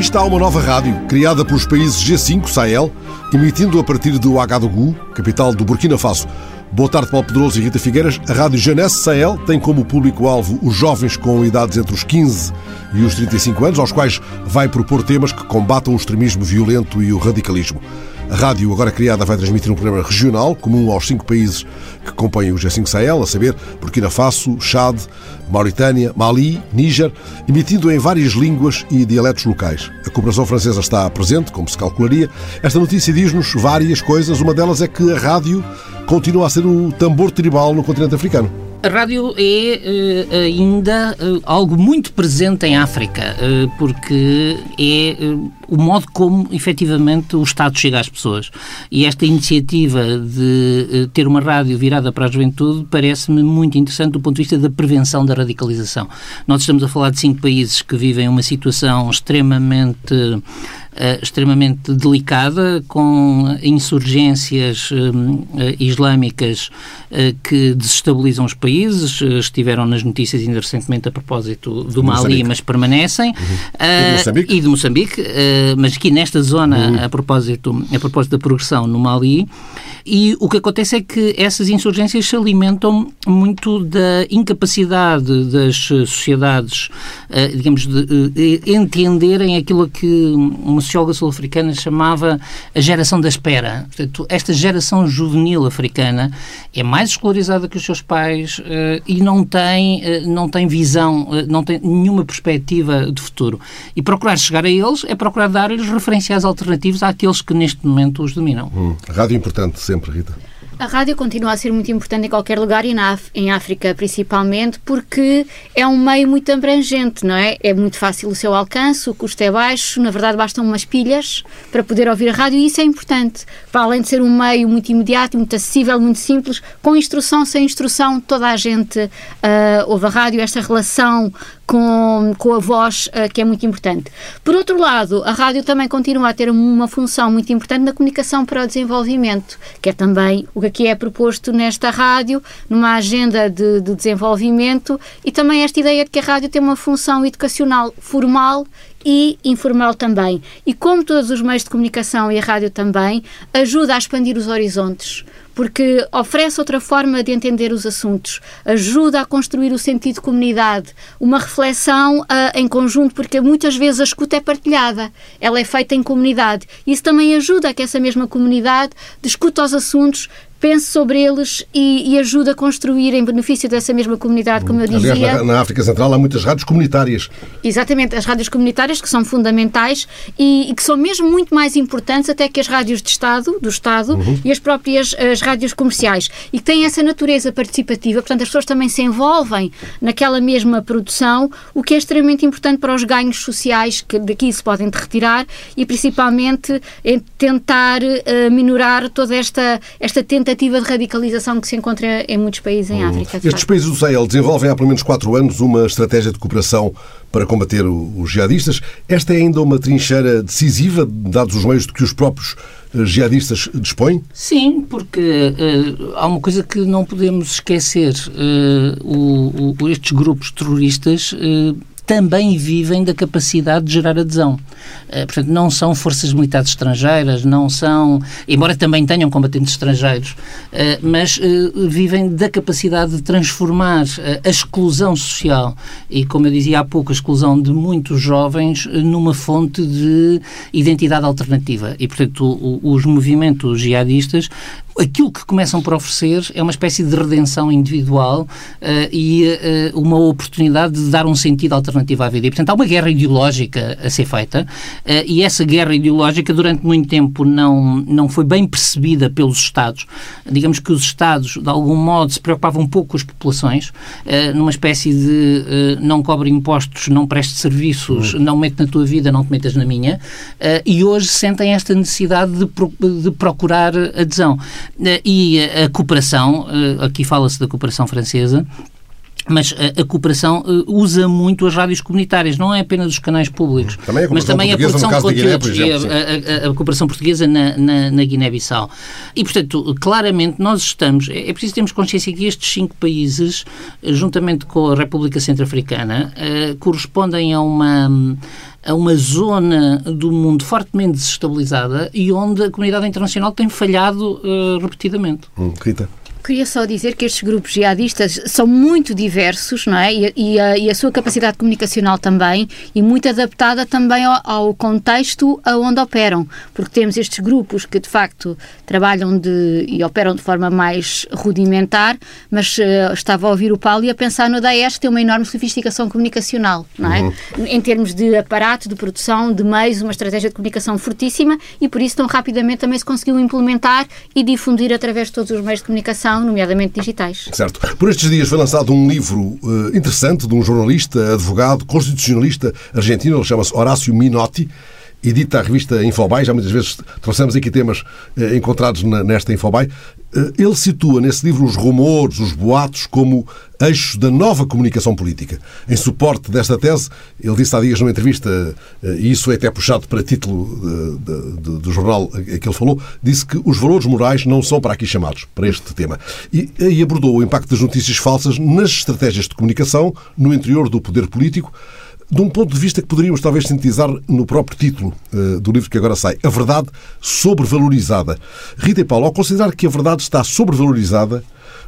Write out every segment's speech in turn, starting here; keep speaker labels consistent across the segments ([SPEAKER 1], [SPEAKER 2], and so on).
[SPEAKER 1] Aí está uma nova rádio, criada pelos países G5 Sahel, emitindo a partir do Ouagadougou, capital do Burkina Faso. Boa tarde, Paulo Pedroso e Rita Figueiras. A Rádio Jeunesse Sahel tem como público-alvo os jovens com idades entre os 15 e os 35 anos, aos quais vai propor temas que combatam o extremismo violento e o radicalismo. A rádio, agora criada, vai transmitir um programa regional, comum aos cinco países que compõem o G5 Sahel, a saber, Burkina Faso, Chad, Mauritânia, Mali, Níger, emitindo em várias línguas e dialetos locais. A cooperação francesa está presente, como se calcularia. Esta notícia diz-nos várias coisas. Uma delas é que a rádio continua a ser o tambor tribal no continente africano.
[SPEAKER 2] A rádio é uh, ainda uh, algo muito presente em África, uh, porque é o modo como efetivamente o Estado chega às pessoas. E esta iniciativa de ter uma rádio virada para a juventude parece-me muito interessante do ponto de vista da prevenção da radicalização. Nós estamos a falar de cinco países que vivem uma situação extremamente Uh, extremamente delicada, com insurgências uh, islâmicas uh, que desestabilizam os países. estiveram nas notícias ainda recentemente a propósito do Mali, Moçambique. mas permanecem. Uhum.
[SPEAKER 1] e de Moçambique.
[SPEAKER 2] E de Moçambique mas aqui nesta zona, uhum. a, propósito, a propósito da progressão no Mali. E o que acontece é que essas insurgências se alimentam muito da incapacidade das sociedades, digamos, de entenderem aquilo que uma socióloga sul-africana chamava a geração da espera. Portanto, esta geração juvenil africana é mais escolarizada que os seus pais e não tem, não tem visão, não tem nenhuma perspectiva de futuro. E procurar chegar a eles é procurar dar-lhes referenciais alternativos àqueles que neste momento os dominam.
[SPEAKER 1] Hum, rádio importante sempre, Rita.
[SPEAKER 3] A rádio continua a ser muito importante em qualquer lugar e na, em África principalmente porque é um meio muito abrangente, não é? É muito fácil o seu alcance, o custo é baixo, na verdade bastam umas pilhas para poder ouvir a rádio e isso é importante. Para além de ser um meio muito imediato, muito acessível, muito simples, com instrução, sem instrução, toda a gente uh, ouve a rádio, esta relação com, com a voz, uh, que é muito importante. Por outro lado, a rádio também continua a ter uma função muito importante na comunicação para o desenvolvimento, que é também o que aqui é proposto nesta rádio, numa agenda de, de desenvolvimento, e também esta ideia de que a rádio tem uma função educacional formal e informal também. E como todos os meios de comunicação e a rádio também, ajuda a expandir os horizontes porque oferece outra forma de entender os assuntos, ajuda a construir o sentido de comunidade, uma reflexão uh, em conjunto, porque muitas vezes a escuta é partilhada, ela é feita em comunidade. Isso também ajuda a que essa mesma comunidade discuta os assuntos, pense sobre eles e, e ajude a construir em benefício dessa mesma comunidade, como eu dizia.
[SPEAKER 1] Aliás, na, na África Central há muitas rádios comunitárias.
[SPEAKER 3] Exatamente, as rádios comunitárias que são fundamentais e, e, que são mesmo muito mais importantes até que as rádios de Estado, do Estado uhum. e as próprias as rádios comerciais e que têm essa natureza participativa, portanto as pessoas também se envolvem naquela mesma produção, o que é extremamente importante para os ganhos sociais que daqui se podem retirar e principalmente tentar uh, minorar toda esta, esta tentativa de radicalização que se encontra em muitos países em hum. África.
[SPEAKER 1] Estes países do Sahel desenvolvem há pelo menos quatro anos uma estratégia de cooperação para combater os jihadistas. Esta é ainda uma trincheira decisiva, dados os meios de que os próprios jihadistas dispõem?
[SPEAKER 2] Sim, porque uh, há uma coisa que não podemos esquecer. Uh, o, o, estes grupos terroristas uh, também vivem da capacidade de gerar adesão. Uh, portanto, não são forças militares estrangeiras, não são, embora também tenham combatentes estrangeiros, uh, mas uh, vivem da capacidade de transformar a exclusão social e, como eu dizia há pouco, a exclusão de muitos jovens numa fonte de identidade alternativa. E, portanto, o, os movimentos jihadistas aquilo que começam por oferecer é uma espécie de redenção individual uh, e uh, uma oportunidade de dar um sentido alternativo à vida. E, portanto, há uma guerra ideológica a ser feita uh, e essa guerra ideológica durante muito tempo não, não foi bem percebida pelos Estados. Digamos que os Estados, de algum modo, se preocupavam um pouco com as populações, numa espécie de não cobre impostos, não preste serviços, uhum. não mete na tua vida, não te metas na minha, e hoje sentem esta necessidade de, pro, de procurar adesão. Eh, e a cooperação, eh, aqui fala-se da cooperação francesa, mas a, a, cooperação uh, usa muito as rádios comunitárias, não é apenas os canais públicos,
[SPEAKER 1] também
[SPEAKER 2] mas também a produção de conteúdos e a, a, a, cooperação portuguesa na, na, na Guiné-Bissau. E, portanto, claramente nós estamos, é, é preciso termos consciência que estes cinco países, juntamente com a República Centro-Africana, correspondem a uma a uma zona do mundo fortemente desestabilizada e onde a comunidade internacional tem falhado uh, repetidamente.
[SPEAKER 1] Hum, Rita.
[SPEAKER 3] Queria só dizer que estes grupos jihadistas são muito diversos, não é? E, e, a, e a, sua capacidade comunicacional também, e muito adaptada também ao, ao, contexto aonde operam, porque temos estes grupos que de facto trabalham de, e operam de forma mais rudimentar, mas uh, estava a ouvir o Paulo e a pensar no Daesh tem uma enorme sofisticação comunicacional, não é? Uhum. Em termos de aparato, de produção, de meios, uma estratégia de comunicação fortíssima e por isso tão rapidamente também se conseguiu implementar e difundir através de todos os meios de comunicação nomeadamente digitais.
[SPEAKER 1] Certo. Por estes dias foi lançado um livro uh, interessante de um jornalista, advogado, constitucionalista argentino, ele chama-se Horácio Minotti, edita a revista Infobay, já muitas vezes trouxemos aqui temas eh, encontrados nesta Infobay. Eh, ele situa nesse livro os rumores, os boatos, como eixos da nova comunicação política. Em suporte desta tese, ele disse há dias numa entrevista, eh, e isso é até puxado para título de, de, do jornal a que ele falou, disse que os valores morais não são para aqui chamados, para este tema. E, e abordou o impacto das notícias falsas nas estratégias de comunicação no interior do poder político, de um ponto de vista que poderíamos talvez sintetizar no próprio título uh, do livro que agora sai, A Verdade Sobrevalorizada. Rita e Paulo, ao considerar que a verdade está sobrevalorizada,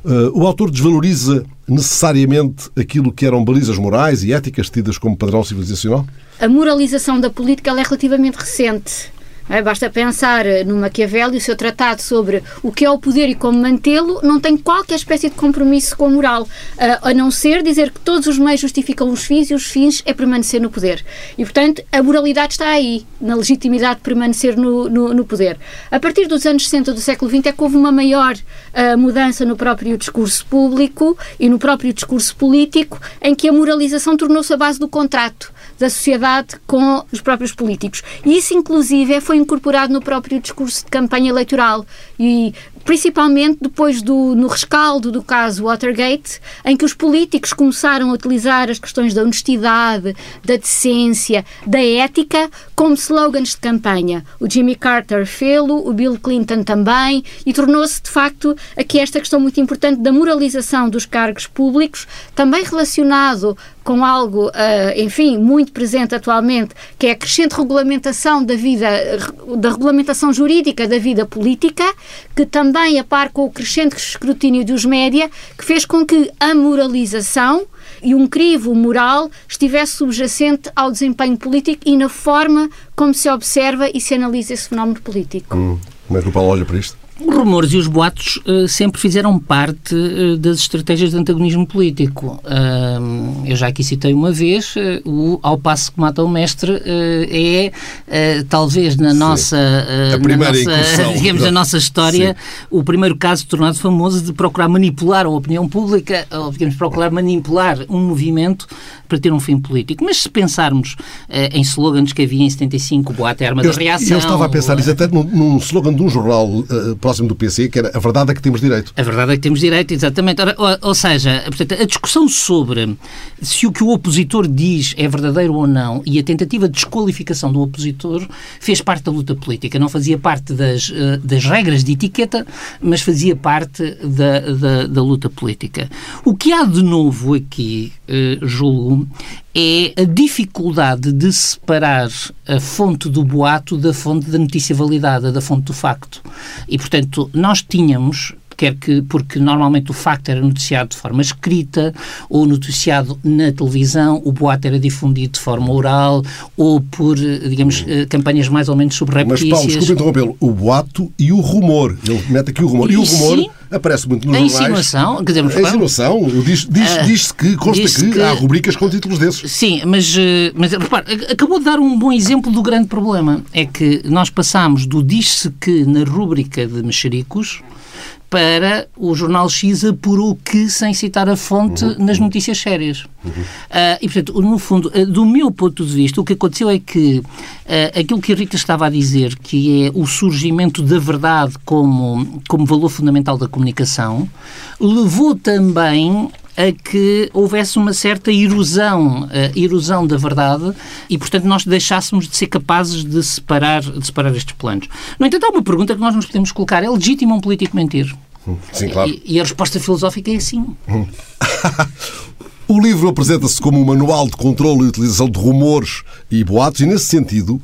[SPEAKER 1] uh, o autor desvaloriza necessariamente aquilo que eram balizas morais e éticas tidas como padrão civilizacional?
[SPEAKER 3] A moralização da política é relativamente recente. É, basta pensar no Maquiavel e o seu tratado sobre o que é o poder e como mantê-lo, não tem qualquer espécie de compromisso com a moral, a não ser dizer que todos os meios justificam os fins e os fins é permanecer no poder. E, portanto, a moralidade está aí, na legitimidade de permanecer no, no, no poder. A partir dos anos 60 do século XX é que houve uma maior uh, mudança no próprio discurso público e no próprio discurso político, em que a moralização tornou-se a base do contrato da sociedade com os próprios políticos. E isso, inclusive, foi incorporado no próprio discurso de campanha eleitoral. E principalmente depois do no rescaldo do caso Watergate, em que os políticos começaram a utilizar as questões da honestidade, da decência, da ética como slogans de campanha. O Jimmy Carter fê-lo, o Bill Clinton também, e tornou-se de facto aqui esta questão muito importante da moralização dos cargos públicos, também relacionado com algo, uh, enfim, muito presente atualmente, que é a crescente regulamentação da vida, da regulamentação jurídica da vida política, que também a par com o crescente escrutínio dos média, que fez com que a moralização e um crivo moral estivesse subjacente ao desempenho político e na forma como se observa e se analisa esse fenómeno político.
[SPEAKER 1] Hum, como é que o Paulo olha para isto?
[SPEAKER 2] Os rumores e os boatos uh, sempre fizeram parte uh, das estratégias de antagonismo político. Uh, eu já aqui citei uma vez, o Ao Passo que Mata o Mestre é, talvez na Sim. nossa,
[SPEAKER 1] a na nossa,
[SPEAKER 2] digamos, nossa história, Sim. o primeiro caso tornado famoso de procurar manipular a opinião pública, ou digamos, procurar manipular um movimento para ter um fim político. Mas se pensarmos em slogans que havia em 75, boate é arma
[SPEAKER 1] eu,
[SPEAKER 2] da reação...
[SPEAKER 1] Eu estava a pensar isso até num, num slogan de um jornal próximo do PC, que era a verdade é que temos direito.
[SPEAKER 2] A verdade é que temos direito, exatamente. Ora, ou, ou, seja, portanto, a discussão sobre se o que o opositor diz é verdadeiro ou não e a tentativa de desqualificação do opositor fez parte da luta política. Não fazia parte das, eh, das regras de etiqueta, mas fazia parte da, da, da luta política. O que há de novo aqui, eh, julgo, é a dificuldade de separar a fonte do boato da fonte da notícia validada, da fonte do facto. E, portanto, nós tínhamos quer que, porque normalmente o facto era noticiado de forma escrita ou noticiado na televisão, o boato era difundido de forma oral ou por, digamos, eh, campanhas mais ou menos subreptícias.
[SPEAKER 1] Mas, Paulo, desculpe interrompê-lo, o boato e o rumor. Ele mete aqui o rumor. E, e o rumor sim, aparece muito nos a
[SPEAKER 2] jornais. Insinuação, quer dizer,
[SPEAKER 1] a insinuação, diz, diz, uh, diz que, consta diz que, que, há rubricas com títulos desses.
[SPEAKER 2] Sim, mas, eh, mas repare, acabou de dar um bom exemplo do grande problema. É que nós passámos do diz-se que na rúbrica de mexericos para o jornal X apurou que sem citar a fonte uhum. nas notícias sérias. Uhum. Uh, e, portanto, no fundo, uh, do meu ponto de vista, o que aconteceu é que uh, aquilo que a Rita estava a dizer, que é o surgimento da verdade como, como valor fundamental da comunicação, levou também a que houvesse uma certa erosão, uh, erosão da verdade e, portanto, nós deixássemos de ser capazes de separar, de separar estes planos. No entanto, há uma pergunta que nós nos podemos colocar: é legítimo um político mentir?
[SPEAKER 1] Sim, claro.
[SPEAKER 2] E, e a resposta filosófica é sim.
[SPEAKER 1] O livro apresenta-se como um manual de controle e utilização de rumores e boatos, e nesse sentido,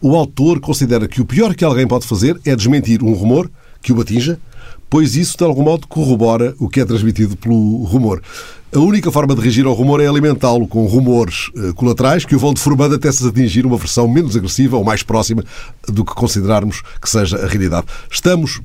[SPEAKER 1] o autor considera que o pior que alguém pode fazer é desmentir um rumor que o atinja, pois isso, de algum modo, corrobora o que é transmitido pelo rumor. A única forma de reagir ao rumor é alimentá-lo com rumores eh, colaterais que o vão deformando até se atingir uma versão menos agressiva ou mais próxima do que considerarmos que seja a realidade. Estamos,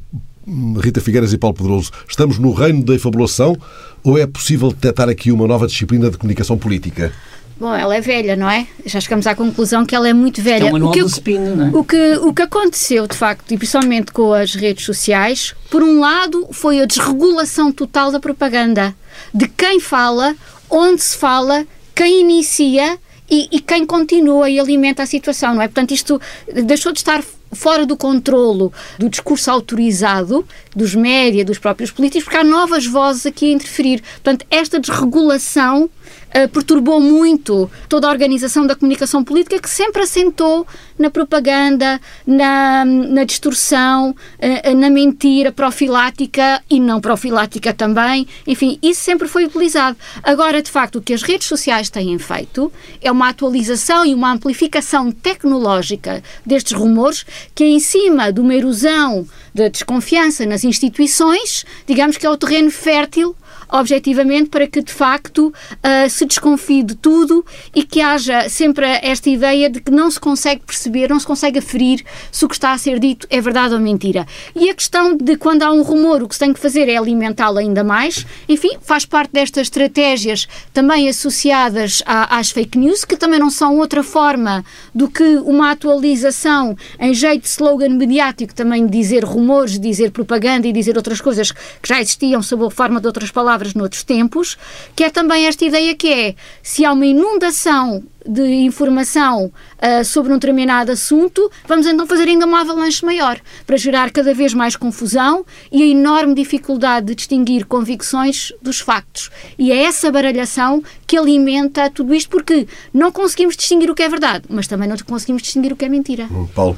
[SPEAKER 1] Rita Figueiras e Paulo Pedroso, estamos no reino da efabulação ou é possível detectar aqui uma nova disciplina de comunicação política?
[SPEAKER 3] Bom, ela é velha, não é? Já chegamos à conclusão que ela é muito velha.
[SPEAKER 2] É um manual
[SPEAKER 3] o, que,
[SPEAKER 2] do spin, não é?
[SPEAKER 3] o, que, o que aconteceu, de facto, e principalmente com as redes sociais, por um lado, foi a desregulação total da propaganda. De quem fala, onde se fala, quem inicia e, e, quem continua e alimenta a situação, não é? Portanto, isto deixou de estar fora do controlo do discurso autorizado dos média, dos próprios políticos, porque há novas vozes aqui a interferir. Portanto, esta desregulação uh, perturbou muito toda a organização da comunicação política que sempre assentou na propaganda, na, na distorção, uh, na mentira profilática e não profilática também. Enfim, isso sempre foi utilizado. Agora, de facto, o que as redes sociais têm feito é uma atualização e uma amplificação tecnológica destes rumores que, em cima de uma erosão da desconfiança nas instituições, digamos que é o terreno fértil objetivamente para que de facto uh, se desconfie de tudo e que haja sempre esta ideia de que não se consegue perceber, não se consegue aferir se o que está a ser dito é verdade ou mentira. E a questão de quando há um rumor, o que se tem que fazer é alimentá-lo ainda mais, enfim, faz parte destas estratégias também associadas a, às fake news, que também não são outra forma do que uma atualização em jeito de slogan mediático também dizer rumores, dizer propaganda e dizer outras coisas que já existiam sob a forma de outras palavras palavras noutros tempos, que é também esta ideia que é, se há uma inundação de informação uh, sobre um determinado assunto, vamos então fazer ainda uma avalanche maior, para gerar cada vez mais confusão e a enorme dificuldade de distinguir convicções dos factos. E é essa baralhação que alimenta tudo isto, porque não conseguimos distinguir o que é verdade, mas também não conseguimos distinguir o que é mentira.
[SPEAKER 1] Paulo.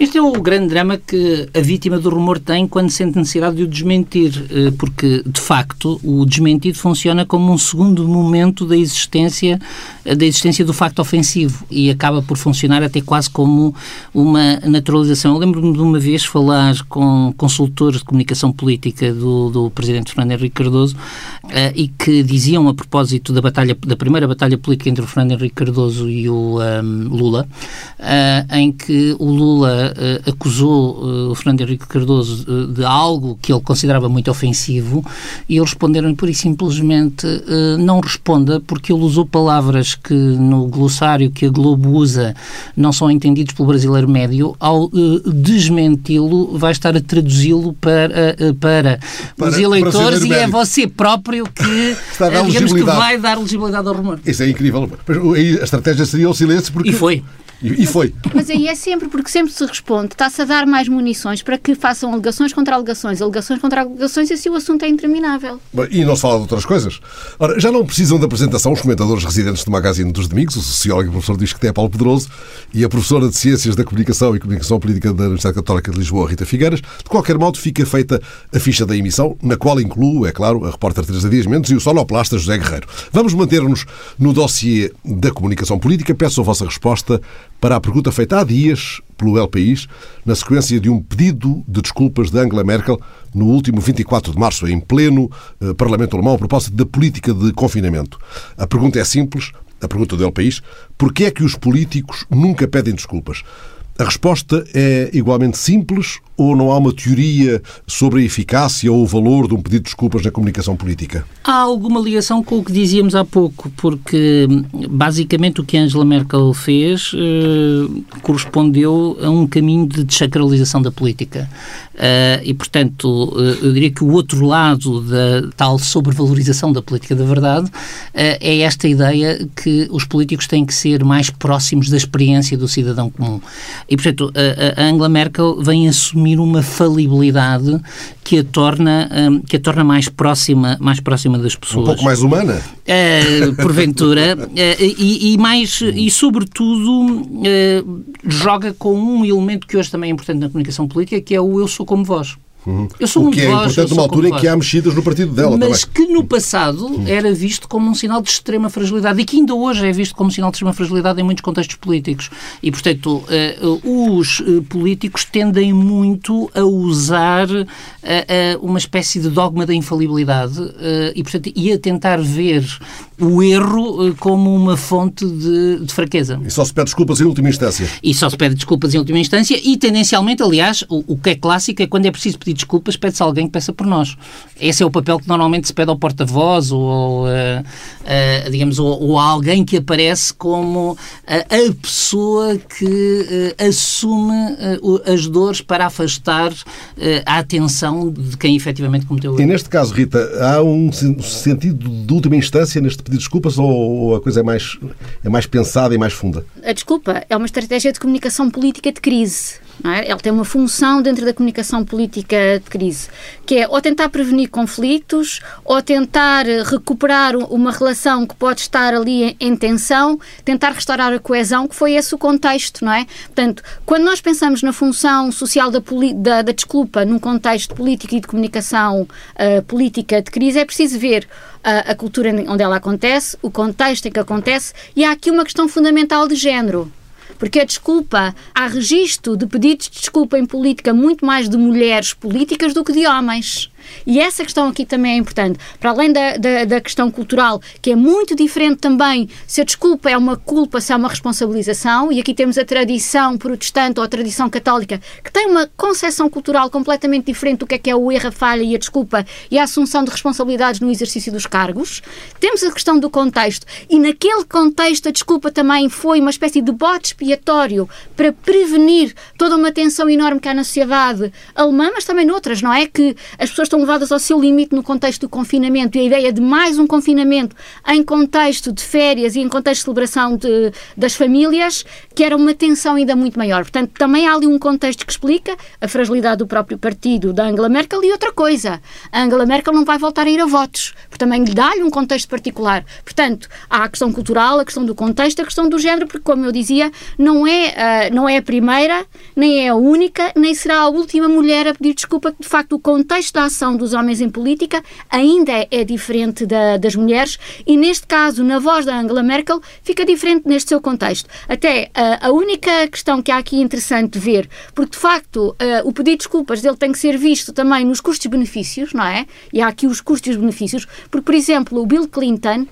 [SPEAKER 2] Este é o grande drama que a vítima do rumor tem quando sente necessidade de o desmentir, eh, porque, de facto, o desmentido funciona como um segundo momento da existência, eh, da existência do facto ofensivo e acaba por funcionar até quase como uma naturalização. Eu lembro-me de uma vez falar com consultores de comunicação política do, do presidente Fernando Henrique Cardoso uh, e que diziam a propósito da batalha da primeira batalha política entre o Fernando Henrique Cardoso e o um, ehm, Lula, em que o Lula uh, acusou uh, o Fernando Henrique Cardoso uh, de algo que ele considerava muito ofensivo e eles responderam por e simplesmente não responda porque ele usou palavras que no glossário que a Globo usa não são entendidos pelo brasileiro médio. Ao desmenti-lo, vai estar a traduzi-lo para, para, para, os eleitores e é você próprio que, digamos que vai dar legibilidade ao rumor.
[SPEAKER 1] Isso é incrível. A estratégia seria o silêncio porque...
[SPEAKER 2] E foi.
[SPEAKER 1] E, foi.
[SPEAKER 3] Mas aí é sempre, porque sempre se responde, está-se a dar mais munições para que façam alegações contra alegações, alegações contra alegações, e assim o assunto é interminável.
[SPEAKER 1] E não se fala de outras coisas. Ora, já não precisam de apresentação os comentadores residentes do Magazine dos Domingos, o sociólogo e professor diz que é Paulo Pedroso, e a professora de Ciências da Comunicação e Comunicação Política da Universidade Católica de Lisboa, Rita Figueiras. De qualquer modo, fica feita a ficha da emissão, na qual incluo, é claro, a repórter Teresa Dias Mendes e o sonoplasta José Guerreiro. Vamos manter-nos no dossiê da comunicação política. Peço a vossa resposta para a pergunta feita há dias pelo El País, na sequência de um pedido de desculpas de Angela Merkel no último 24 de março, em pleno eh, Parlamento Alemão, a propósito da política de confinamento. A pergunta é simples, a pergunta do El País, porquê é que os políticos nunca pedem desculpas? A resposta é igualmente simples ou não há uma teoria sobre a eficácia ou o valor de um pedido de desculpas na comunicação política?
[SPEAKER 2] Há alguma ligação com o que dizíamos há pouco, porque basicamente o que Angela Merkel fez eh, correspondeu a um caminho de desacralização da política. Uh, e, portanto, uh, eu diria que o outro lado da tal sobrevalorização da política da verdade uh, é esta ideia que os políticos têm que ser mais próximos da experiência do cidadão comum. E, portanto, a, a Angela Merkel vem assumir uma falibilidade que a torna, um, que a torna mais, próxima, mais próxima das pessoas.
[SPEAKER 1] Um pouco mais humana?
[SPEAKER 2] Uh, porventura. uh, e, e, mais, e sobretudo, uh, joga com um elemento que hoje também é importante na comunicação política, que é o eu sou como vós.
[SPEAKER 1] Uhum. Eu sou o que é voz, importante numa altura em que há mexidas no partido dela
[SPEAKER 2] Mas
[SPEAKER 1] também.
[SPEAKER 2] que no passado era visto como um sinal de extrema fragilidade e que ainda hoje é visto como um sinal de extrema fragilidade em muitos contextos políticos. E, portanto, uh, os uh, políticos tendem muito a usar uh, uma espécie de dogma da infalibilidade e, portanto, e a tentar ver o erro como uma fonte de, de, fraqueza.
[SPEAKER 1] E só se pede desculpas em última instância.
[SPEAKER 2] E só se pede desculpas em última instância e, tendencialmente, aliás, o, o que é clássico é quando é preciso pedir desculpas, pede-se alguém que peça por nós. Esse é o papel que normalmente se pede ao porta-voz ou, uh, uh, digamos, ou, ou, a alguém que aparece como a, a pessoa que uh, assume as dores para afastar a atenção de quem efetivamente cometeu o erro.
[SPEAKER 1] E neste caso, Rita, há um sentido de última instância neste pedido de desculpas ou a coisa é mais, é mais pensada e mais funda?
[SPEAKER 3] A desculpa é uma estratégia de comunicação política de crise. É? Ele tem uma função dentro da comunicação política de crise, que é ou tentar prevenir conflitos, ou tentar recuperar uma relação que pode estar ali em tensão, tentar restaurar a coesão, que foi esse o contexto, não é? Portanto, quando nós pensamos na função social da, da, da desculpa num contexto político e de comunicação uh, política de crise, é preciso ver a, a cultura onde ela acontece, o contexto em que acontece, e há aqui uma questão fundamental de género porque a desculpa, há registro de pedidos de desculpa em política muito mais de mulheres políticas do que de homens. E essa questão aqui também é importante. Para além da, da, da, questão cultural, que é muito diferente também se a desculpa é uma culpa, se é uma responsabilização, e aqui temos a tradição protestante ou a tradição católica, que tem uma concepção cultural completamente diferente do que é, que é o erro, a falha e a desculpa e a assunção de responsabilidades no exercício dos cargos. Temos a questão do contexto, e naquele contexto a desculpa também foi uma espécie de bote expiatório para prevenir toda uma tensão enorme que há na sociedade alemã, mas também noutras, não é? Que as pessoas estão levadas ao seu limite no contexto do confinamento e a ideia de mais um confinamento em contexto de férias e em contexto de celebração de, das famílias, que era uma tensão ainda muito maior. Portanto, também há ali um contexto que explica a fragilidade do próprio partido da Angela Merkel e outra coisa. A Angela Merkel não vai voltar a ir a votos, porque também lhe dá-lhe um contexto particular. Portanto, há a questão cultural, a questão do contexto, a questão do género, porque, como eu dizia, não é, uh, não é a primeira, nem é a única, nem será a última mulher a pedir desculpa, de facto, o contexto da ação dos homens em política ainda é diferente da, das mulheres e, neste caso, na voz da Angela Merkel, fica diferente neste seu contexto. Até a, a única questão que há aqui interessante ver, porque de facto o pedido de desculpas dele tem que ser visto também nos custos-benefícios, não é? E há aqui os custos-benefícios, porque, por exemplo, o Bill Clinton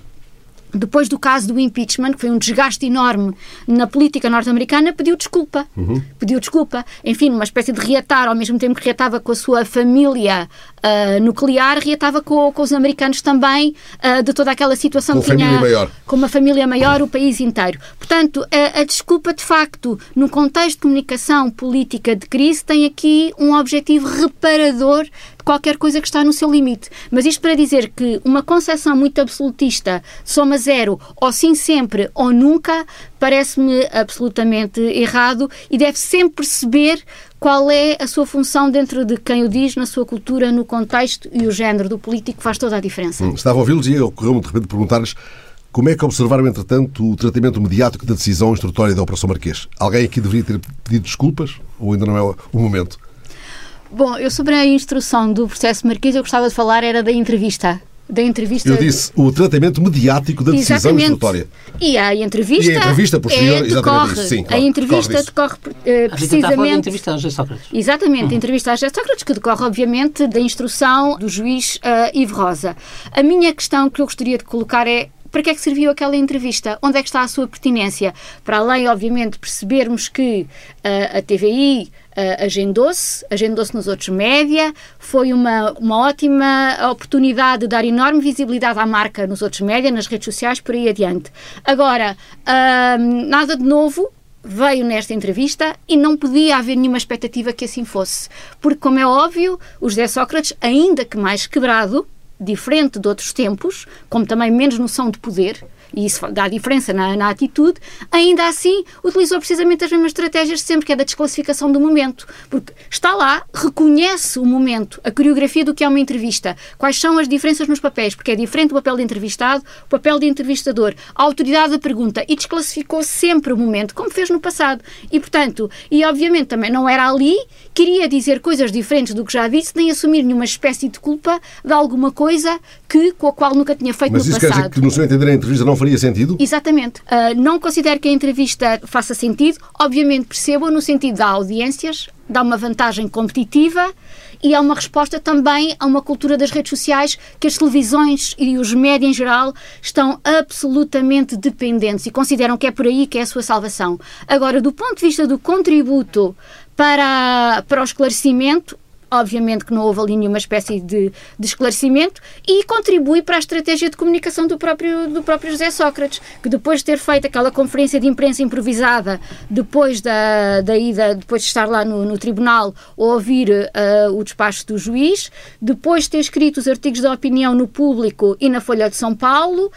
[SPEAKER 3] depois do caso do impeachment, que foi um desgaste enorme na política norte-americana, pediu desculpa. Uhum. Pediu desculpa. Enfim, uma espécie de reatar, ao mesmo tempo que reatava com a sua família uh, nuclear, reatava com, com, os americanos também uh, de toda aquela situação
[SPEAKER 1] com
[SPEAKER 3] que
[SPEAKER 1] tinha. Maior.
[SPEAKER 3] Com uma família maior, o país inteiro. Portanto, a, a desculpa, de facto, no contexto de comunicação política de crise, tem aqui um objetivo reparador qualquer coisa que está no seu limite. Mas isto para dizer que uma concepção muito absolutista, soma zero, ou sim sempre ou nunca, parece-me absolutamente errado e deve sempre perceber qual é a sua função dentro de quem o diz, na sua cultura, no contexto e o género do político faz toda a diferença.
[SPEAKER 1] Hum, estava a ouvi-los e ocorreu-me de repente perguntar-lhes como é que observaram, entretanto, o tratamento mediático da decisão instrutória da Operação Marquês? Alguém aqui deveria ter pedido desculpas ou ainda não é o momento?
[SPEAKER 3] Bom, eu sobre a instrução do processo Marquês, eu gostava de falar era da entrevista. Da entrevista.
[SPEAKER 1] Eu disse o tratamento mediático da decisão exatamente. instrutória.
[SPEAKER 3] E a entrevista.
[SPEAKER 1] E a entrevista posterior, é,
[SPEAKER 3] decorre,
[SPEAKER 1] isso. Sim,
[SPEAKER 3] claro, a entrevista decorre, decorre uh, precisamente. A
[SPEAKER 2] entrevista a José Sócrates.
[SPEAKER 3] Exatamente, a entrevista a José Sócrates, que decorre, obviamente, da instrução do juiz uh, Ivo Rosa. A minha questão que eu gostaria de colocar é para que é que serviu aquela entrevista? Onde é que está a sua pertinência? Para além, obviamente, percebermos que uh, a TVI uh, agendou-se, agendou-se nos outros média, foi uma, uma ótima oportunidade de dar enorme visibilidade à marca nos outros média, nas redes sociais, por aí adiante. Agora, uh, nada de novo, veio nesta entrevista e não podia haver nenhuma expectativa que assim fosse. Porque, como é óbvio, o José Sócrates, ainda que mais quebrado, diferente de outros tempos, como também menos noção de poder, e isso dá diferença na, na atitude, ainda assim utilizou precisamente as mesmas estratégias de sempre, que é da desclassificação do momento. Porque está lá, reconhece o momento, a coreografia do que é uma entrevista, quais são as diferenças nos papéis, porque é diferente o papel de entrevistado, o papel de entrevistador, a autoridade da pergunta, e desclassificou sempre o momento, como fez no passado. E, portanto, e obviamente também não era ali, queria dizer coisas diferentes do que já disse, nem assumir nenhuma espécie de culpa de alguma coisa que, com a qual nunca tinha feito
[SPEAKER 1] Mas
[SPEAKER 3] no
[SPEAKER 1] isso
[SPEAKER 3] passado.
[SPEAKER 1] quer dizer que, no seu entender, a entrevista não faria sentido?
[SPEAKER 3] Exatamente. Uh, não considero que a entrevista faça sentido. Obviamente percebo no sentido de audiências, dá uma vantagem competitiva e é uma resposta também a uma cultura das redes sociais que as televisões e os médias em geral estão absolutamente dependentes e consideram que é por aí que é a sua salvação. Agora, do ponto de vista do contributo para, para o esclarecimento, obviamente que não houve ali nenhuma espécie de, de, esclarecimento e contribui para a estratégia de comunicação do próprio, do próprio José Sócrates, que depois de ter feito aquela conferência de imprensa improvisada, depois da, da ida, depois de estar lá no, no tribunal, ouvir uh, o despacho do juiz, depois de ter escrito os artigos de opinião no público e na Folha de São Paulo,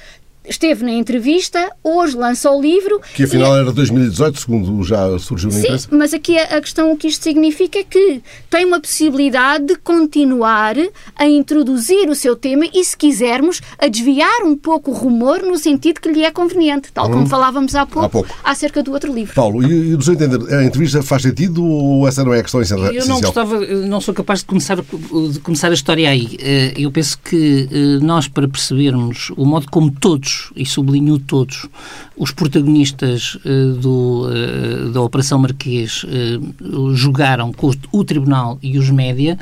[SPEAKER 3] esteve na entrevista, hoje lança o livro.
[SPEAKER 1] Que afinal e... era 2018, segundo já surgiu na
[SPEAKER 3] Sim,
[SPEAKER 1] imprensa.
[SPEAKER 3] mas aqui a, a, questão, o que isto significa é que tem uma possibilidade de continuar a introduzir o seu tema e, se quisermos, a desviar um pouco o rumor no sentido que lhe é conveniente, tal hum. como falávamos há pouco, há pouco, acerca do outro livro.
[SPEAKER 1] Paulo, e, e do seu entender, a entrevista faz sentido ou essa não é a questão essencial?
[SPEAKER 2] Eu não gostava, não sou capaz de começar, de começar a história aí. Eh, eu penso que eh, nós, para percebermos o modo como todos e sublinho todos, os protagonistas uh, do, uh, da Operação Marquês uh, jogaram com o Tribunal e os média,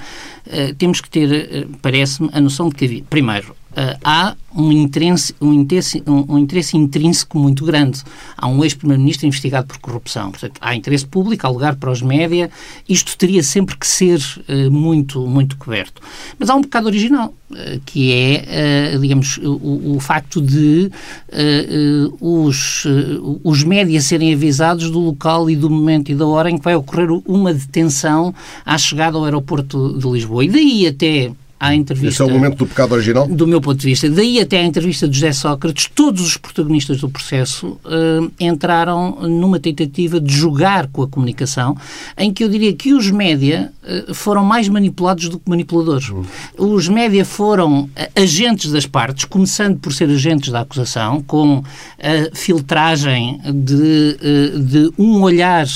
[SPEAKER 2] temos que ter, parece-me, a noção de que havia, primeiro, há um interesse, um, interesse, um, um interesse intrínseco muito grande. Há um ex-primeiro-ministro investigado por corrupção. Portanto, há interesse público, há lugar para os média. Isto teria sempre que ser uh, muito, muito coberto. Mas há um bocado original, uh, que é, uh, digamos, o, o, facto de os, os média serem avisados do local e do momento e da hora em que vai ocorrer uma detenção à chegada ao aeroporto de Lisboa. E daí até à entrevista.
[SPEAKER 1] Esse é o momento do pecado original?
[SPEAKER 2] Do meu ponto de vista. Daí até à entrevista de José Sócrates, todos os protagonistas do processo uh, entraram numa tentativa de jogar com a comunicação, em que eu diria que os média uh, foram mais manipulados do que manipuladores. Uhum. Os média foram eh, agentes das partes, começando por ser agentes da acusação, com a filtragem de, uh, de um olhar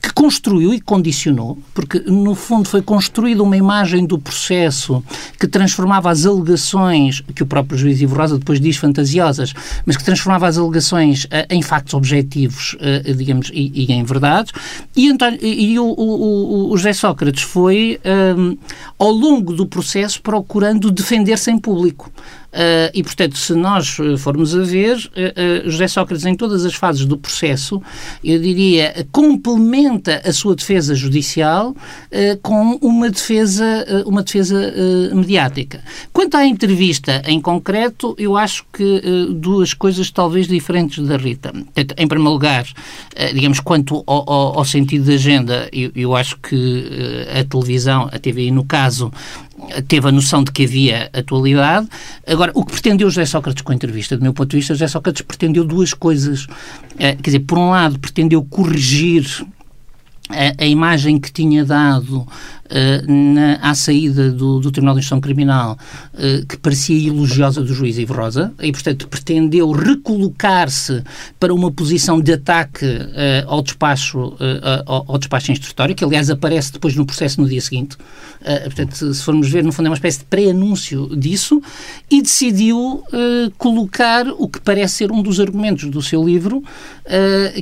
[SPEAKER 2] que construiu e condicionou, porque no fundo foi construída uma imagem do processo que transformava as alegações, que o próprio juiz Ivo Rosa depois diz fantasiosas, mas que transformava as alegações uh, em factos objetivos, uh, digamos, e, e, em verdades. E, António, e o, o, o, José Sócrates foi, um, ehm, ao longo do processo, procurando defender-se em público. Uh, e, portanto, se nós eh, formos a ver, uh, uh, José Sócrates, em todas as fases do processo, eu diria, complementa a sua defesa judicial com uma defesa, uma defesa mediática. Quanto à entrevista em concreto, eu acho que duas coisas talvez diferentes da Rita. Em primeiro lugar, digamos, quanto ao, ao, ao sentido da agenda, eu, eu acho que a televisão, a TVI no caso, teve a noção de que havia atualidade. Agora, o que pretendeu José Sócrates com a entrevista, do meu ponto de vista, José Sócrates pretendeu duas coisas. Eh, quer dizer, por um lado, pretendeu corrigir a, a, imagem que tinha dado uh, na, à saída do, do Tribunal de Instrução Criminal, uh, que parecia elogiosa do juiz Ivo Rosa, e, portanto, pretendeu recolocar-se para uma posição de ataque uh, ao, despacho, ao, ao, despacho instrutório, que, aliás, aparece depois no processo no dia seguinte. portanto, se formos ver, no fundo, é uma espécie de pré-anúncio disso, e decidiu colocar o que parece ser um dos argumentos do seu livro,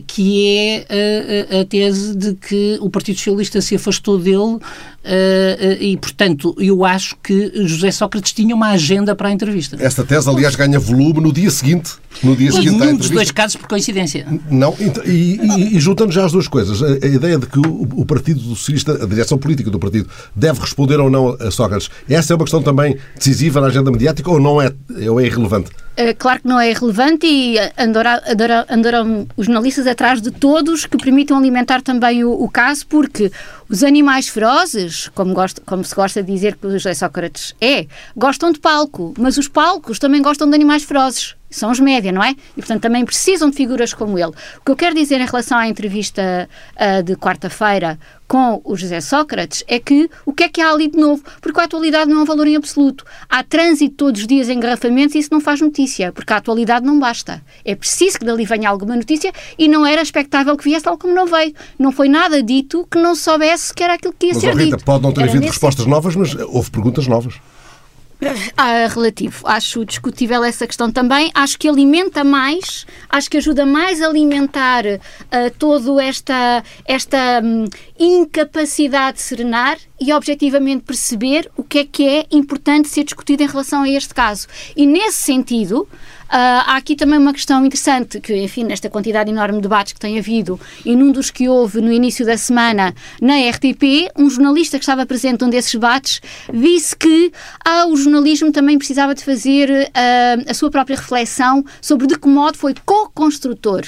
[SPEAKER 2] que é a tese de que o Partido Socialista se afastou dele Uh, e, portanto, eu acho que José Sócrates tinha uma agenda para a entrevista.
[SPEAKER 1] Esta tese, aliás, ganha volume no dia seguinte. No dia
[SPEAKER 2] seguinte num dos dois casos, por coincidência.
[SPEAKER 1] Não, e, e, e, juntando já as duas coisas, a, a ideia de que o, o, Partido Socialista, a direção política do partido, deve responder ou não a Sócrates, essa é uma questão também decisiva na agenda mediática ou não é, ou é irrelevante?
[SPEAKER 3] É, claro que não é irrelevante e andaram os jornalistas atrás de todos que permitam alimentar também o, o caso, porque os animais ferozes, como, como se gosta de dizer que o José Sócrates é, gostam de palco, mas os palcos também gostam de animais ferozes. São os média, não é? E, portanto, também precisam de figuras como ele. O que eu quero dizer em relação à entrevista uh, de quarta-feira com o José Sócrates é que o que é que há ali de novo? Porque a atualidade não é um valor em absoluto. Há trânsito todos os dias em engarrafamentos e isso não faz notícia, porque a atualidade não basta. É preciso que dali venha alguma notícia e não era expectável que viesse tal como não veio. Não foi nada dito que não soubesse que era aquilo que ia
[SPEAKER 1] mas,
[SPEAKER 3] ser
[SPEAKER 1] Rita,
[SPEAKER 3] dito.
[SPEAKER 1] pode não ter havido respostas novas, mas houve perguntas novas.
[SPEAKER 3] Ah, relativo. Acho discutível essa questão também. Acho que alimenta mais, acho que ajuda mais a alimentar uh, toda esta, esta um, incapacidade de serenar e objetivamente perceber o que é que é importante ser discutido em relação a este caso. E nesse sentido, há aqui também uma questão interessante, que, enfim, nesta quantidade enorme de debates que tem havido, e num dos que houve no início da semana na RTP, um jornalista que estava presente num desses debates disse que ah, o jornalismo também precisava de fazer uh, a sua própria reflexão sobre de que modo foi co-construtor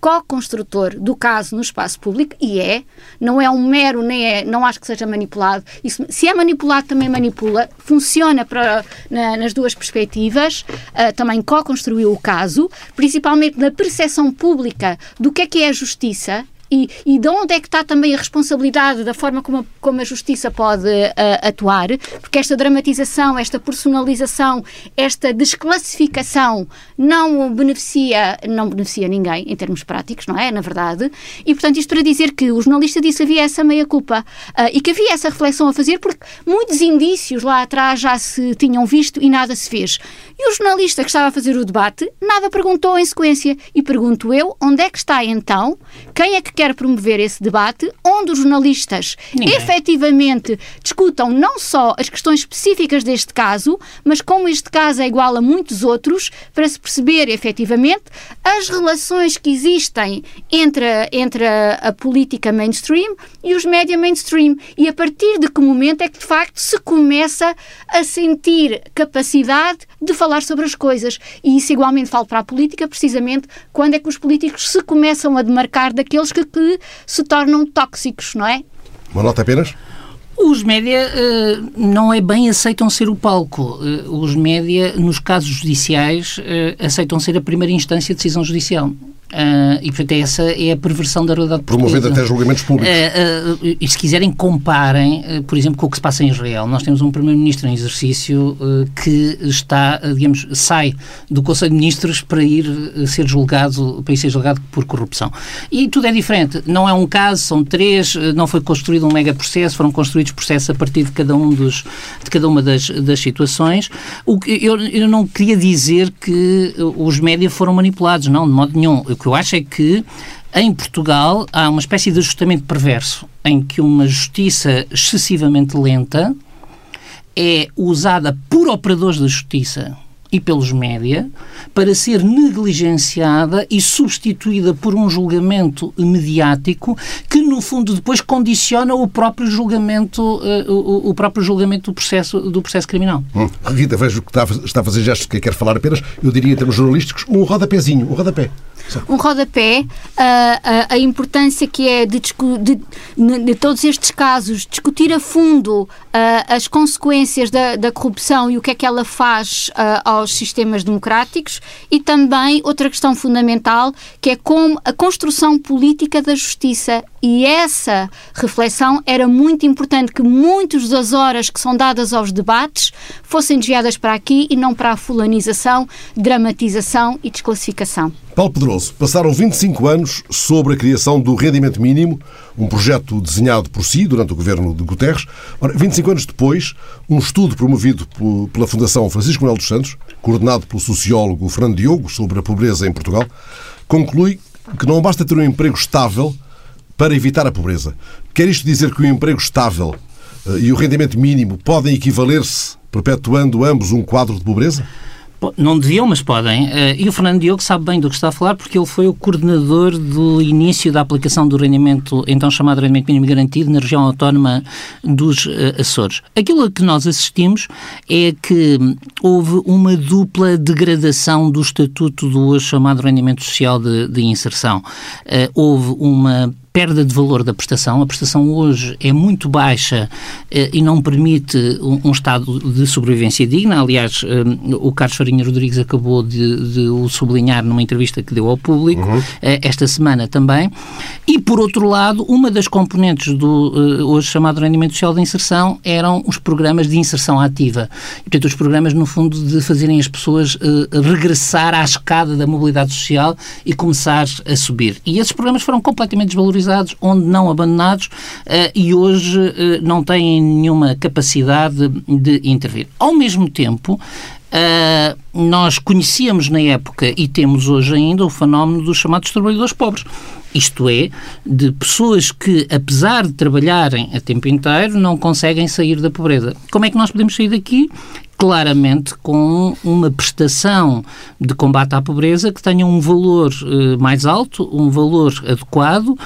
[SPEAKER 3] co-construtor do caso no espaço público e é, não é um mero, nem é, não acho que seja manipulado. Isso, se é manipulado, também manipula, funciona para, na, nas duas perspectivas, uh, também co-construiu o caso, principalmente na percepção pública do que é que é a justiça e, e de onde é que está também a responsabilidade da forma como a, como a justiça pode uh, atuar, porque esta dramatização, esta personalização, esta desclassificação não beneficia, não beneficia ninguém em termos práticos, não é? Na verdade. E, portanto, isto para dizer que o jornalista disse que havia essa meia-culpa uh, e que havia essa reflexão a fazer, porque muitos indícios lá atrás já se tinham visto e nada se fez. E o jornalista que estava a fazer o debate nada perguntou em sequência. E pergunto eu, onde é que está então? Quem é que quer promover esse debate onde os jornalistas Ninguém. efetivamente discutam não só as questões específicas deste caso, mas como este caso é igual a muitos outros, para se perceber efetivamente as relações que existem entre, entre a, a política mainstream e os média mainstream e a partir de que momento é que de facto se começa a sentir capacidade de falar sobre as coisas. E isso igualmente falo para a política, precisamente quando é que os políticos se começam a demarcar daqueles que que se tornam tóxicos, não é?
[SPEAKER 1] Uma nota apenas?
[SPEAKER 2] Os média uh, não é bem aceitam ser o palco. Uh, os média, nos casos judiciais, uh, aceitam ser a primeira instância de decisão judicial. Uh, e, portanto, essa é a perversão da realidade
[SPEAKER 1] Promovendo até julgamentos públicos. Uh,
[SPEAKER 2] uh, e se quiserem, comparem, por exemplo, com o que se passa em Israel. Nós temos um Primeiro-Ministro em exercício que está, digamos, sai do Conselho de Ministros para ir ser julgado, para ir ser julgado por corrupção. E tudo é diferente. Não é um caso, são três, não foi construído um mega processo, foram construídos processos a partir de cada, um dos, de cada uma das, das situações. O que, eu, eu não queria dizer que os médias foram manipulados, não, de modo nenhum que eu acho é que em Portugal há uma espécie de ajustamento perverso em que uma justiça excessivamente lenta é usada por operadores da justiça e pelos média para ser negligenciada e substituída por um julgamento mediático que no fundo depois condiciona o próprio julgamento uh, o, o, próprio julgamento do processo do processo criminal.
[SPEAKER 1] Hum. Rita, vejo que está, está a fazer gestos que quer falar apenas, eu diria em termos jornalísticos, um rodapézinho, um rodapé
[SPEAKER 3] um rodapé, a, a, importância que é de, de, de, todos estes casos, discutir a fundo as consequências da, da, corrupção e o que é que ela faz aos sistemas democráticos e também outra questão fundamental que é como a construção política da justiça e essa reflexão era muito importante que muitas das horas que são dadas aos debates fossem desviadas para aqui e não para a fulanização, dramatização e desclassificação.
[SPEAKER 1] Paulo Pedroso, passaram 25 anos sobre a criação do rendimento mínimo, um projeto desenhado por si durante o governo de Guterres. Ora, 25 anos depois, um estudo promovido pela Fundação Francisco Manuel dos Santos, coordenado pelo sociólogo Fernando Diogo sobre a pobreza em Portugal, conclui que não basta ter um emprego estável para evitar a pobreza. Quer isto dizer que o emprego estável eh, e o rendimento mínimo podem equivaler-se, perpetuando ambos um quadro de pobreza?
[SPEAKER 2] Não deviam, mas podem. Eh, e o Fernando Diogo sabe bem do que está a falar porque ele foi o coordenador do início da aplicação do rendimento, então chamado rendimento mínimo garantido, na região autónoma dos eh, Açores. Aquilo que nós assistimos é que houve uma dupla degradação do estatuto do chamado rendimento social de, de inserção. Eh, houve uma perda de valor da prestação. A prestação hoje é muito baixa uh, e não permite um, um, estado de sobrevivência digna. Aliás, uh, o Carlos Farinha Rodrigues acabou de, de, o sublinhar numa entrevista que deu ao público uhum. esta semana também. E, por outro lado, uma das componentes do hoje chamado rendimento social de inserção eram os programas de inserção ativa. E, portanto, os programas, no fundo, de fazerem as pessoas regressar à escada da mobilidade social e começar a subir. E esses programas foram completamente desvalorizados, onde não abandonados, uh, e hoje uh, não têm nenhuma capacidade de intervir. Ao mesmo tempo, Uh, nós conhecíamos na época e temos hoje ainda o fenómeno dos chamados trabalhadores pobres. Isto é, de pessoas que, apesar de trabalharem a tempo inteiro, não conseguem sair da pobreza. Como é que nós podemos sair daqui? Claramente com uma prestação de combate à pobreza que tenha um valor uh, mais alto, um valor adequado, uh,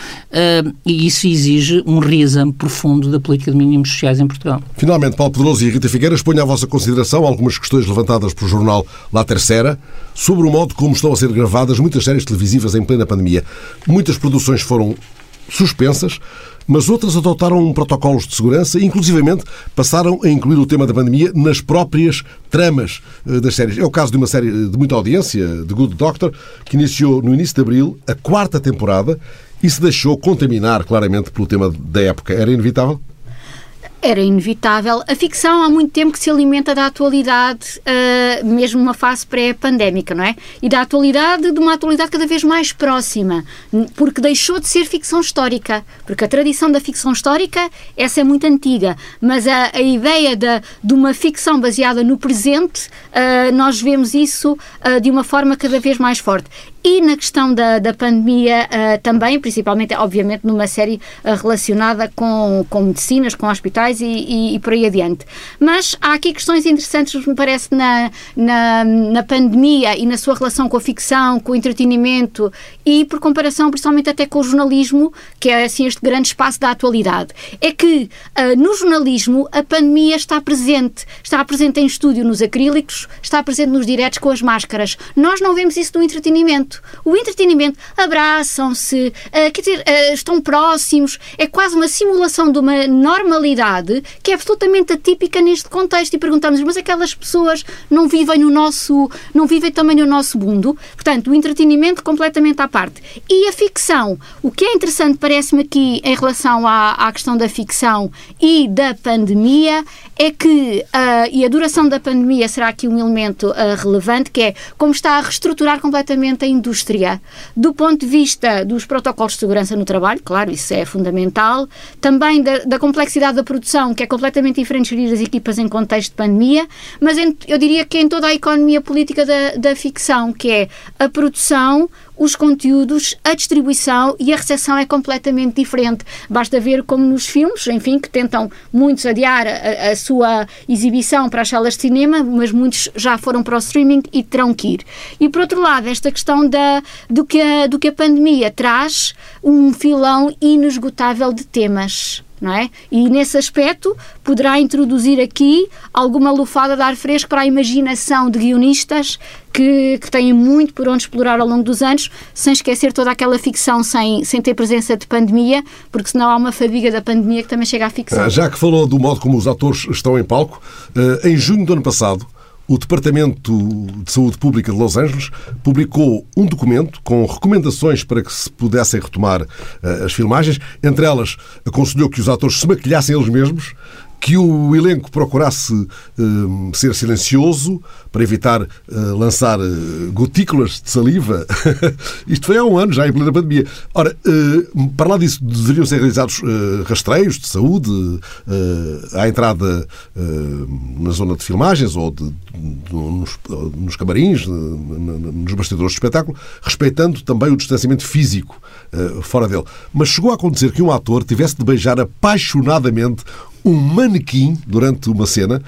[SPEAKER 2] e isso exige um reexame profundo da política de mínimos sociais em Portugal.
[SPEAKER 1] Finalmente, Paulo Pedroso e Rita Figueiras, ponho à vossa consideração algumas questões levantadas pelo jornal La Terceira sobre o modo como estão a ser gravadas muitas séries televisivas em plena pandemia. Muitas produções foram suspensas, mas outras adotaram protocolos de segurança inclusivamente, passaram a incluir o tema da pandemia nas próprias tramas eh, das séries. É o caso de uma série de muita audiência, The Good Doctor, que iniciou no início de abril a quarta temporada e se deixou contaminar claramente pelo tema da época. Era inevitável?
[SPEAKER 3] Era inevitável. A ficção há muito tempo que se alimenta da atualidade, uh, mesmo numa fase pré-pandémica, não é? E da atualidade, de uma atualidade cada vez mais próxima, porque deixou de ser ficção histórica. Porque a tradição da ficção histórica, essa é muito antiga, mas a, a ideia de, de uma ficção baseada no presente, uh, nós vemos isso uh, de uma forma cada vez mais forte. E na questão da, da pandemia uh, também, principalmente, obviamente, numa série uh, relacionada com, com medicinas, com hospitais e, e, e, por aí adiante. Mas há aqui questões interessantes, me parece, na, na, na pandemia e na sua relação com a ficção, com o entretenimento e, por comparação, principalmente até com o jornalismo, que é assim este grande espaço da atualidade. É que uh, no jornalismo a pandemia está presente. Está presente em estúdio nos acrílicos, está presente nos diretos com as máscaras. Nós não vemos isso no entretenimento entretenimento. O entretenimento abraçam-se, uh, quer dizer, uh, estão próximos, é quase uma simulação de uma normalidade que é absolutamente atípica neste contexto. E perguntamos, mas aquelas pessoas não vivem no nosso, não vivem também no nosso mundo? Portanto, o entretenimento completamente à parte. E a ficção, o que é interessante parece-me aqui em relação à, à questão da ficção e da pandemia é que, uh, e a duração da pandemia será aqui um elemento relevante, que é como está a reestruturar completamente a indústria. Do ponto de vista dos protocolos de segurança no trabalho, claro, isso é fundamental, também da, da complexidade da produção, que é completamente diferente gerir as equipas em contexto de pandemia, mas em, eu diria que em toda a economia política da, da ficção, que é a produção, os conteúdos, a distribuição e a recepção é completamente diferente. Basta ver como nos filmes, enfim, que tentam muitos adiar a, a, sua exibição para as salas de cinema, mas muitos já foram para o streaming e terão que ir. E por outro lado, esta questão da, do, que a, do que a pandemia traz um filão inesgotável de temas não é? E nesse aspecto poderá introduzir aqui alguma lufada de ar fresco para a imaginação de guionistas que, que têm muito por onde explorar ao longo dos anos, sem esquecer toda aquela ficção sem, sem ter presença de pandemia, porque senão há uma fadiga da pandemia que também chega à ficção.
[SPEAKER 1] Já que falou do modo como os atores estão em palco, ah, em junho do ano passado, o Departamento de Saúde Pública de Los Angeles publicou um documento com recomendações para que se pudessem retomar uh, as filmagens. Entre elas, aconselhou que os atores se maquilhassem eles mesmos, que o elenco procurasse uh, ser silencioso para evitar uh, lançar uh, gotículas de saliva. Isto foi há um ano, já em plena pandemia. Ora, para lá disso, deveriam ser realizados rastreios de saúde à entrada na zona de filmagens ou de, de, nos, nos, camarins, nos bastidores de espetáculo, respeitando também o distanciamento físico fora dele. Mas chegou a acontecer que um ator tivesse de beijar apaixonadamente um manequim durante uma cena,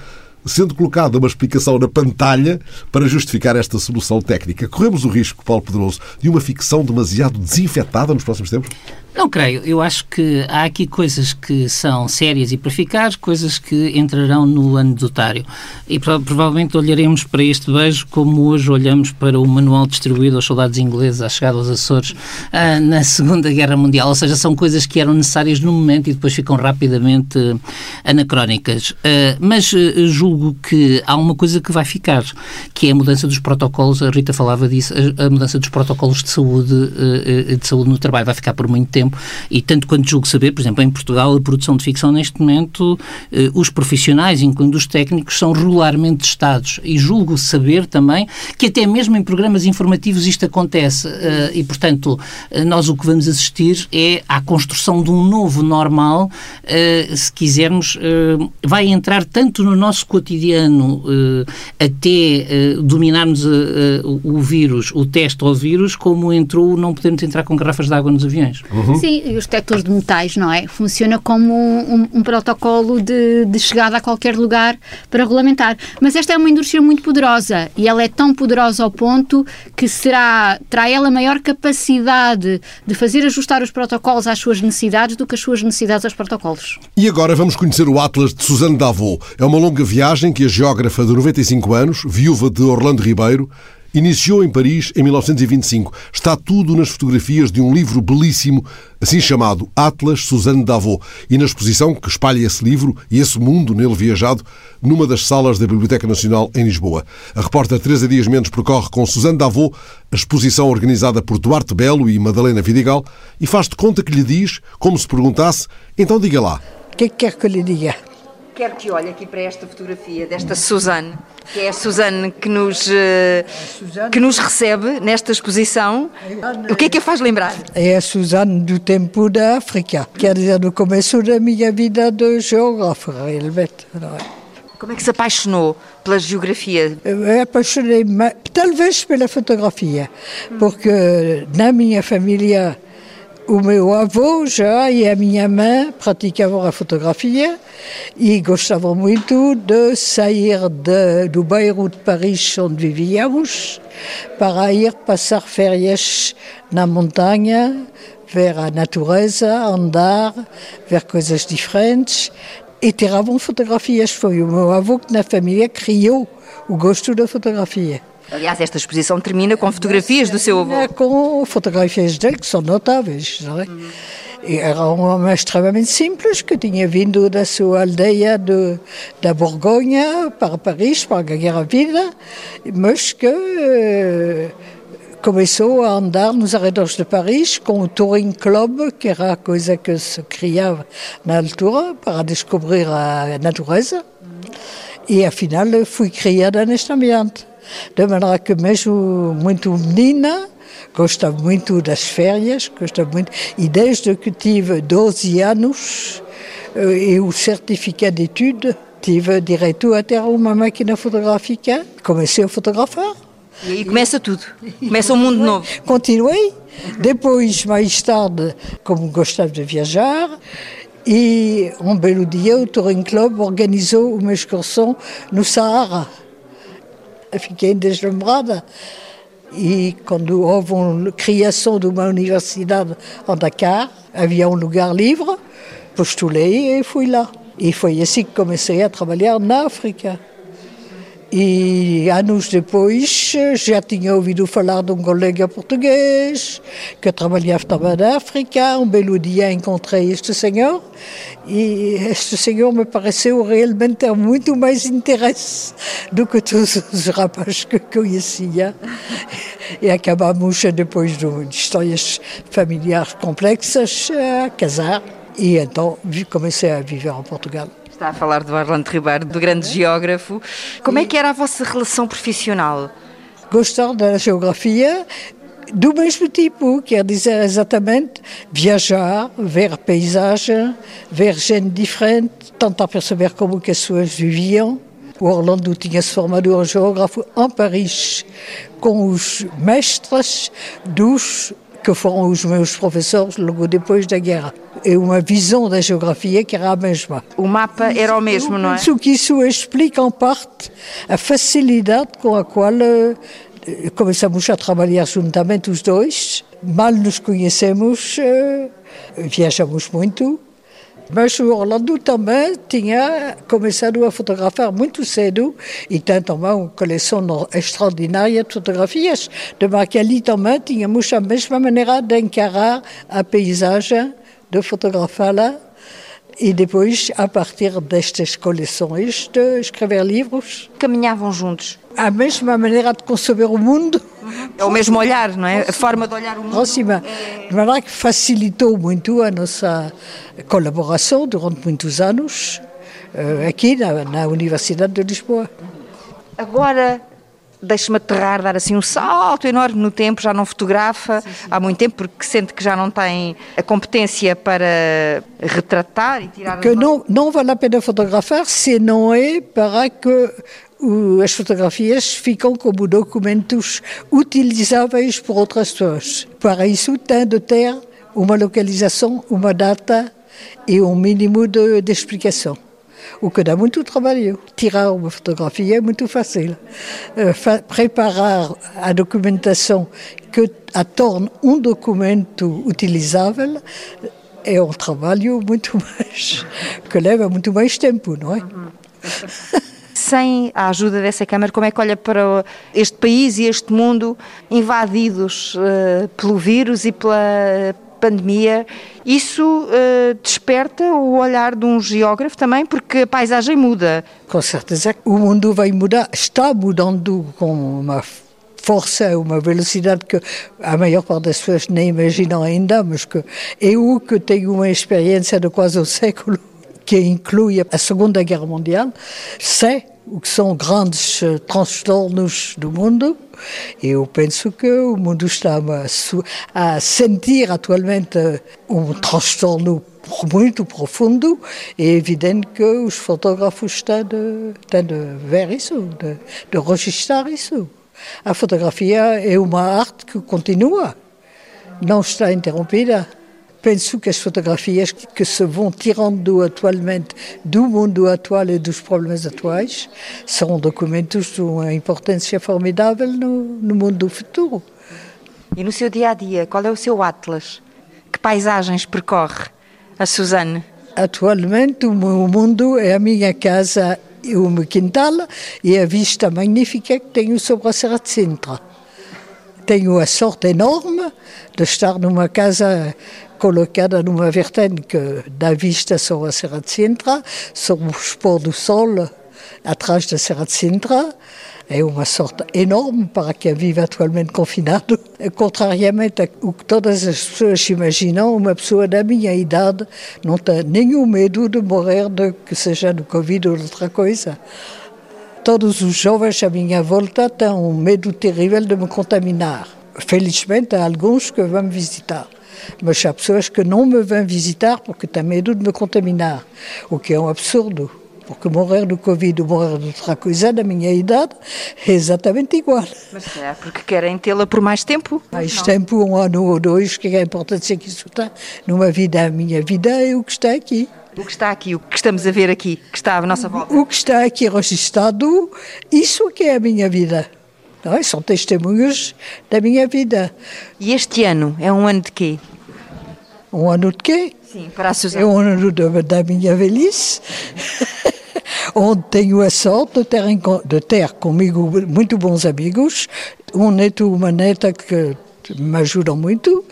[SPEAKER 1] sendo colocada uma explicação na pantalha para justificar esta solução técnica. Corremos o risco, Paulo Pedroso, de uma ficção demasiado desinfetada nos próximos tempos?
[SPEAKER 2] Não creio. Eu acho que há aqui coisas que são sérias e para ficar, coisas que entrarão no anedotário. E provavelmente olharemos para este beijo como hoje olhamos para o manual distribuído aos soldados ingleses à chegada aos Açores ah, na Segunda Guerra Mundial. Ou seja, são coisas que eram necessárias no momento e depois ficam rapidamente anacrónicas. Ah, mas ah, julgo que há uma coisa que vai ficar, que é a mudança dos protocolos. A Rita falava disso, a mudança dos protocolos de saúde, de saúde no trabalho vai ficar por muito tempo tempo e tanto quanto julgo saber, por exemplo, em Portugal a produção de ficção neste momento, eh, os profissionais, incluindo os técnicos, são regularmente testados e julgo saber também que até mesmo em programas informativos isto acontece eh, e, portanto, eh, nós o que vamos assistir é à construção de um novo normal, se quisermos, vai entrar tanto no nosso cotidiano até dominarmos o vírus, o teste ao vírus, como entrou não podemos entrar com garrafas de água nos aviões.
[SPEAKER 3] Uhum. Sim, e os detectores de metais, não é? Funciona como um, um protocolo de, de, chegada a qualquer lugar para regulamentar. Mas esta é uma indústria muito poderosa e ela é tão poderosa ao ponto que será, terá ela maior capacidade de fazer ajustar os protocolos às suas necessidades do que as suas necessidades aos protocolos.
[SPEAKER 1] E agora vamos conhecer o Atlas de Suzane Davot. É uma longa viagem que a geógrafa de 95 anos, viúva de Orlando Ribeiro, Iniciou em Paris em 1925. Está tudo nas fotografias de um livro belíssimo, assim chamado Atlas Suzanne Davot, e na exposição que espalha esse livro e esse mundo nele viajado numa das salas da Biblioteca Nacional em Lisboa. A repórter Teresa Dias Mendes percorre com Suzanne Davot a exposição organizada por Duarte Belo e Madalena Vidigal e faz de conta que lhe diz, como se perguntasse, então diga lá.
[SPEAKER 4] O que é que quer que lhe diga?
[SPEAKER 5] Quero que olhe aqui para esta fotografia desta Suzanne, que é a Suzanne que nos, eh, que nos recebe nesta exposição. O que é que a faz lembrar?
[SPEAKER 4] É a Suzanne do tempo da África, quer dizer, do começo da minha vida de geógrafa, realmente.
[SPEAKER 5] Como é que se apaixonou pela geografia?
[SPEAKER 4] Eu apaixonei-me, talvez pela fotografia, porque na minha família o meu avô já e a minha mãe praticavam a fotografia e gostavam muito de sair de, do bairro de Paris onde vivíamos para ir passar férias na montanha, ver a natureza, andar, ver coisas diferentes e tiravam fotografias. Foi o meu avô que na família criou o gosto da fotografia.
[SPEAKER 5] Aliás, esta exposição termina com fotografias do seu avô.
[SPEAKER 4] Com fotografias dele que são notáveis, não é? Era um homem extremamente simples que tinha vindo da sua aldeia de, da Borgonha para Paris para ganhar a vida, mas que eh, começou a andar nos arredores de Paris com o Touring Club, que era a coisa que se criava na altura para descobrir a natureza. E afinal fui criada neste ambiente. De maneira que mesmo muito menina, gosta muito das férias, gosta muito, e desde que tive 12 anos eh, e o certificado de etude, tive direito a ter uma máquina fotográfica, comecei a fotografar.
[SPEAKER 5] E aí começa tudo, começa um mundo novo.
[SPEAKER 4] Continuei, depois, mais tarde, como gostava de viajar, e um belo dia o Touring Club organizou uma excursão no Saara fiquei deslumbrada. E quando houve a criação de uma universidade em Dakar, havia um lugar livre, postulei e fui lá. E foi assim que comecei a trabalhar na África. E anos depois já tinha ouvido falar de um colega português que trabalhava também na África. Um belo dia encontrei este senhor e este senhor me pareceu realmente ter muito mais interesse do que todos os rapazes que conhecia. E acabamos, depois de histórias familiares complexas, a casar. E então comecei a viver em Portugal.
[SPEAKER 5] Está a falar do Orlando Ribeiro, do grande geógrafo. Como é que era a vossa relação profissional?
[SPEAKER 4] Gostar da geografia do mesmo tipo, quer dizer exatamente viajar, ver paisagem, ver gente diferente, tentar perceber como que as pessoas viviam. O Orlando tinha se formado em geógrafo em Paris, com os mestres dos que foram os meus professores logo depois da guerra. É uma visão da geografia que era a mesma.
[SPEAKER 5] O mapa era o mesmo, não é?
[SPEAKER 4] Isso que isso explica em parte a facilidade com a qual eh, começamos a trabalhar juntamente os dois. Mal nos conhecemos, eh, Viajamos muito, mas o Orlando também tinha começado a fotografar muito cedo e tem também uma coleção extraordinária de fotografias. De Machiavelli também tínhamos a mesma maneira de encarar a paisagem, de fotografá-la e depois, a partir destas coleções, de escrever livros.
[SPEAKER 5] Caminhavam juntos?
[SPEAKER 4] A mesma maneira de conceber o mundo.
[SPEAKER 5] É o mesmo olhar, não é? A forma de olhar o mundo.
[SPEAKER 4] Próxima. De maneira que facilitou muito a nossa colaboração durante muitos anos eh, aqui na, na Universidade de Lisboa.
[SPEAKER 5] Agora, deixe-me aterrar, dar assim um salto enorme no tempo, já não fotografa sim, sim. há muito tempo, porque sente que já não tem a competência para retratar e tirar...
[SPEAKER 4] Que não, não vale a pena fotografar se não é para que as fotografias ficam como documentos utilizáveis por outras pessoas. Para isso tem de ter uma localização, uma data e um mínimo de, de explicação o que dá muito trabalho. Tirar uma fotografia é muito fácil. Uh, preparar a documentação que a torne um documento utilizável é um trabalho muito mais que leva muito mais tempo, não é?
[SPEAKER 5] Sem a ajuda dessa Câmara, como é que olha para este país e este mundo invadidos uh, pelo vírus e pela pandemia, isso uh, desperta o olhar de um geógrafo também, porque a paisagem muda.
[SPEAKER 4] Com certeza, o mundo vai mudar, está mudando com uma força, uma velocidade que a maior parte das pessoas nem imaginam ainda, mas que eu que tenho uma experiência de quase um século, que inclui a Segunda Guerra Mundial, sei o que são grandes eh, transtornos do mundo. Eu penso que o mundo está a, sentir atualmente um transtorno muito profundo. É evidente que os fotógrafos têm de, têm de ver isso, de, de registrar isso. A fotografia é uma arte que continua, não está interrompida. Penso que as fotografias que se vão tirando atualmente do mundo atual e dos problemas atuais são documentos de uma importância formidável no, no mundo do futuro.
[SPEAKER 5] E no seu dia a dia, qual é o seu atlas? Que paisagens percorre a Suzane?
[SPEAKER 4] Atualmente, o meu mundo é a minha casa e o meu quintal e a vista magnífica que tenho sobre a Serra de Sintra. Tenho a sorte enorme de estar numa casa colocada numa vertente dá vista sobre a Serra de Sintra, sobre o pôr do sol atrás da Serra de Sintra. É uma sorte enorme para quem vive atualmente confinado. Contrariamente ao que todas as pessoas imaginam, uma pessoa da minha idade não tem nenhum medo de morrer, de que seja do Covid ou de outra coisa. Todos os jovens à minha volta têm um medo terrível de me contaminar. Felizmente, há alguns que vão me visitar. Mas há pessoas que não me vêm visitar porque têm medo de me contaminar, o que é um absurdo. Porque morrer do Covid ou morrer de outra coisa, na minha idade, é exatamente igual.
[SPEAKER 5] Mas é porque querem tê-la por mais tempo?
[SPEAKER 4] Mais não. tempo, um ano ou dois, que é a importância que isso tem numa vida. A minha vida é o que está aqui.
[SPEAKER 5] O que está aqui, o que estamos a ver aqui, que está à nossa volta.
[SPEAKER 4] O que está aqui registado, isso que é a minha vida. Não é? São testemunhos da minha vida.
[SPEAKER 5] E este ano é um ano de quê?
[SPEAKER 4] Um ano de quê?
[SPEAKER 5] Sim, para a Suzana.
[SPEAKER 4] É um ano da, da minha velhice, onde tenho a sorte de ter, de ter comigo muito bons amigos, um neto uma neta que me ajudam muito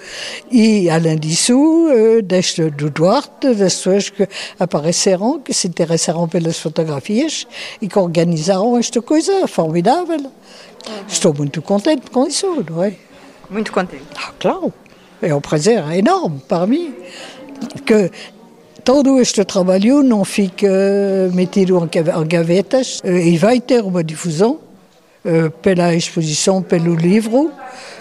[SPEAKER 4] e além disso deste do Duarte das pessoas que apareceram que se interessaram pelas fotografias e que organizaram esta coisa formidável uhum. estou muito contente com isso não é
[SPEAKER 5] muito contente
[SPEAKER 4] ah, claro. É um prazer enorme para mim que todo este trabalho não fique metido em gavetas e vai ter uma difusão pela exposição, pelo livro,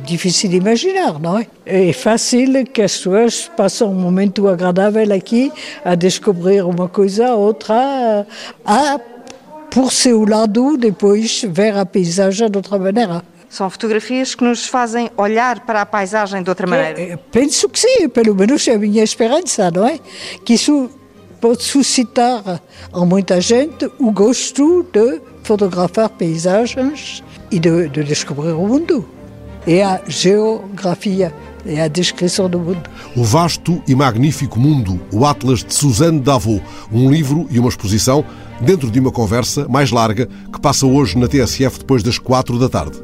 [SPEAKER 4] difícil de imaginar, não é? É fácil que as pessoas passem um momento agradável aqui a descobrir uma coisa, outra, a, por seu lado, depois ver a paisagem de outra maneira.
[SPEAKER 5] São fotografias que nos fazem olhar para a paisagem de outra maneira.
[SPEAKER 4] É, penso que sim, pelo menos é a minha esperança, não é? Que isso pode suscitar a muita gente o gosto de fotografar paisagens e de, de descobrir o mundo. E a geografia é a descrição do mundo.
[SPEAKER 1] O Vasto e Magnífico Mundo, o Atlas de Suzanne Davot, um livro e uma exposição dentro de uma conversa mais larga que passa hoje na TSF depois das quatro da tarde.